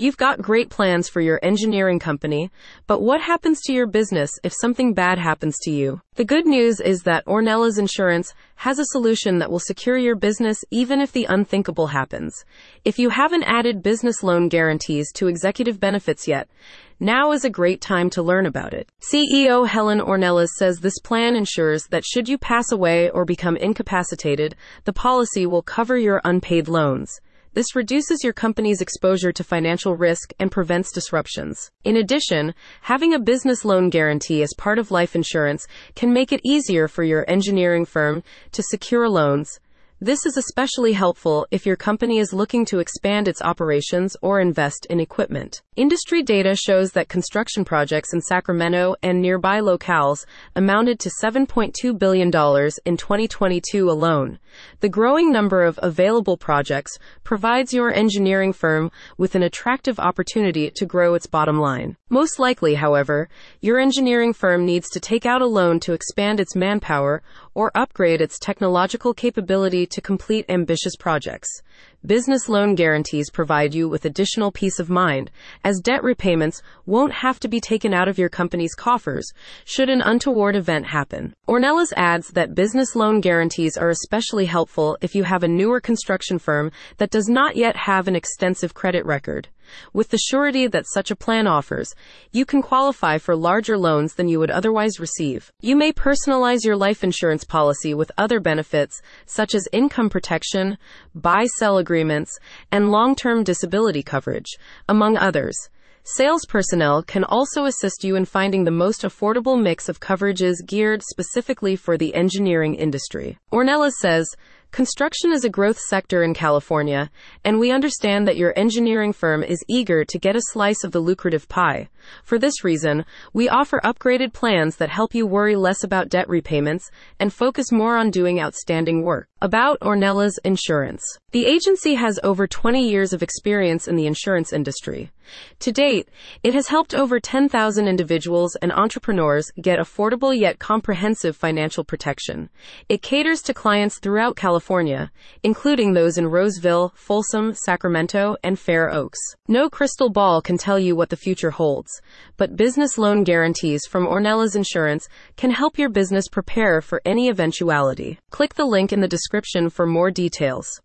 You've got great plans for your engineering company, but what happens to your business if something bad happens to you? The good news is that Ornellas Insurance has a solution that will secure your business even if the unthinkable happens. If you haven't added business loan guarantees to executive benefits yet, now is a great time to learn about it. CEO Helen Ornellas says this plan ensures that should you pass away or become incapacitated, the policy will cover your unpaid loans. This reduces your company's exposure to financial risk and prevents disruptions. In addition, having a business loan guarantee as part of life insurance can make it easier for your engineering firm to secure loans this is especially helpful if your company is looking to expand its operations or invest in equipment. Industry data shows that construction projects in Sacramento and nearby locales amounted to $7.2 billion in 2022 alone. The growing number of available projects provides your engineering firm with an attractive opportunity to grow its bottom line. Most likely, however, your engineering firm needs to take out a loan to expand its manpower or upgrade its technological capability to complete ambitious projects. Business loan guarantees provide you with additional peace of mind, as debt repayments won't have to be taken out of your company's coffers should an untoward event happen. Ornellas adds that business loan guarantees are especially helpful if you have a newer construction firm that does not yet have an extensive credit record. With the surety that such a plan offers, you can qualify for larger loans than you would otherwise receive. You may personalize your life insurance policy with other benefits, such as income protection, buy sell agreements, and long term disability coverage, among others. Sales personnel can also assist you in finding the most affordable mix of coverages geared specifically for the engineering industry. Ornellas says, Construction is a growth sector in California, and we understand that your engineering firm is eager to get a slice of the lucrative pie. For this reason, we offer upgraded plans that help you worry less about debt repayments and focus more on doing outstanding work. About Ornellas Insurance. The agency has over 20 years of experience in the insurance industry. To date, it has helped over 10,000 individuals and entrepreneurs get affordable yet comprehensive financial protection. It caters to clients throughout California, including those in Roseville, Folsom, Sacramento, and Fair Oaks. No crystal ball can tell you what the future holds, but business loan guarantees from Ornellas Insurance can help your business prepare for any eventuality. Click the link in the description for more details.